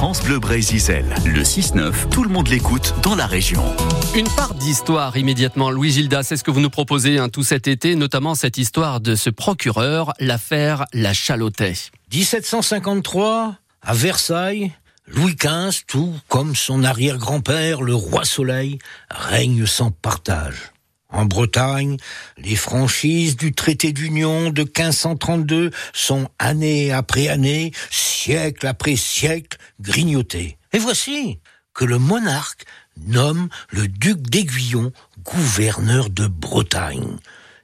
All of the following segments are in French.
France Bleu Brésil. Le 6-9, tout le monde l'écoute dans la région. Une part d'histoire immédiatement, Louis Gilda, c'est ce que vous nous proposez hein, tout cet été, notamment cette histoire de ce procureur, l'affaire La Chalotais. 1753, à Versailles, Louis XV, tout comme son arrière-grand-père, le roi Soleil, règne sans partage. En Bretagne, les franchises du traité d'union de 1532 sont année après année, siècle après siècle, grignotées. Et voici que le monarque nomme le duc d'Aiguillon gouverneur de Bretagne.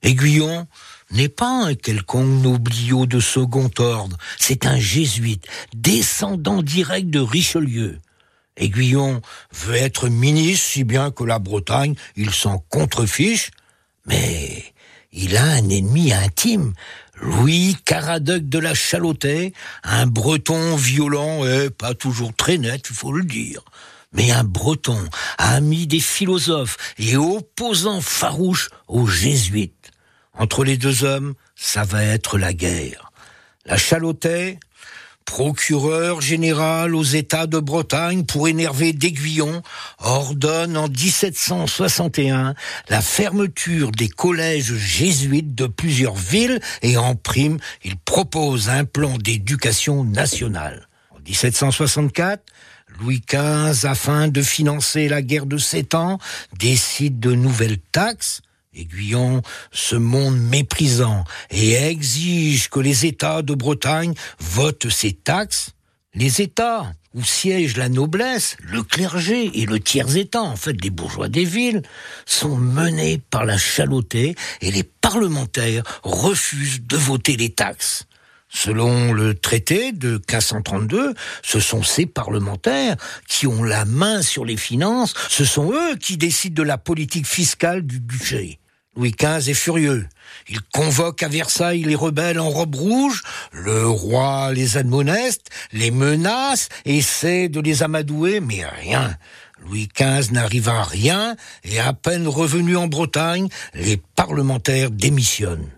Aiguillon n'est pas un quelconque nobliau de second ordre, c'est un jésuite, descendant direct de Richelieu. Aiguillon veut être ministre, si bien que la Bretagne, il s'en contrefiche, mais il a un ennemi intime, Louis Caradoc de la Chalotais, un breton violent et pas toujours très net, il faut le dire. Mais un breton, ami des philosophes et opposant farouche aux jésuites. Entre les deux hommes, ça va être la guerre. La Chalotais, procureur général aux États de Bretagne pour énerver d'Aiguillon, ordonne en 1761 la fermeture des collèges jésuites de plusieurs villes et en prime, il propose un plan d'éducation nationale. En 1764, Louis XV, afin de financer la guerre de Sept Ans, décide de nouvelles taxes Aiguillon se montre méprisant et exige que les États de Bretagne votent ces taxes. Les États où siège la noblesse, le clergé et le tiers-État, en fait les bourgeois des villes, sont menés par la chaloté et les parlementaires refusent de voter les taxes. Selon le traité de 1532, ce sont ces parlementaires qui ont la main sur les finances, ce sont eux qui décident de la politique fiscale du budget. Louis XV est furieux. Il convoque à Versailles les rebelles en robe rouge. Le roi les admoneste, les menace, essaie de les amadouer, mais rien. Louis XV n'arrive à rien et à peine revenu en Bretagne, les parlementaires démissionnent.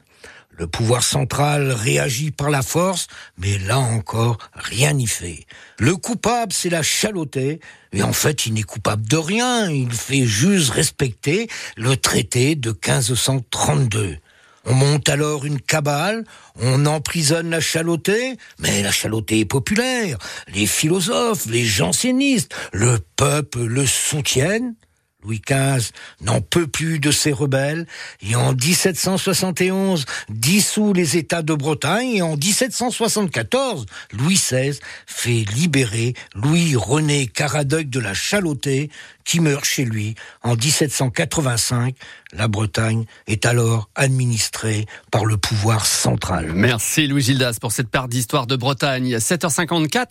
Le pouvoir central réagit par la force, mais là encore, rien n'y fait. Le coupable, c'est la chaloté, et en fait, il n'est coupable de rien, il fait juste respecter le traité de 1532. On monte alors une cabale, on emprisonne la chaloté, mais la chaloté est populaire. Les philosophes, les jansénistes, le peuple le soutiennent. Louis XV n'en peut plus de ces rebelles et en 1771 dissout les États de Bretagne et en 1774 Louis XVI fait libérer Louis-René Caradoc de la Chaloté qui meurt chez lui en 1785. La Bretagne est alors administrée par le pouvoir central. Merci Louis Gildas pour cette part d'histoire de Bretagne. 7h54.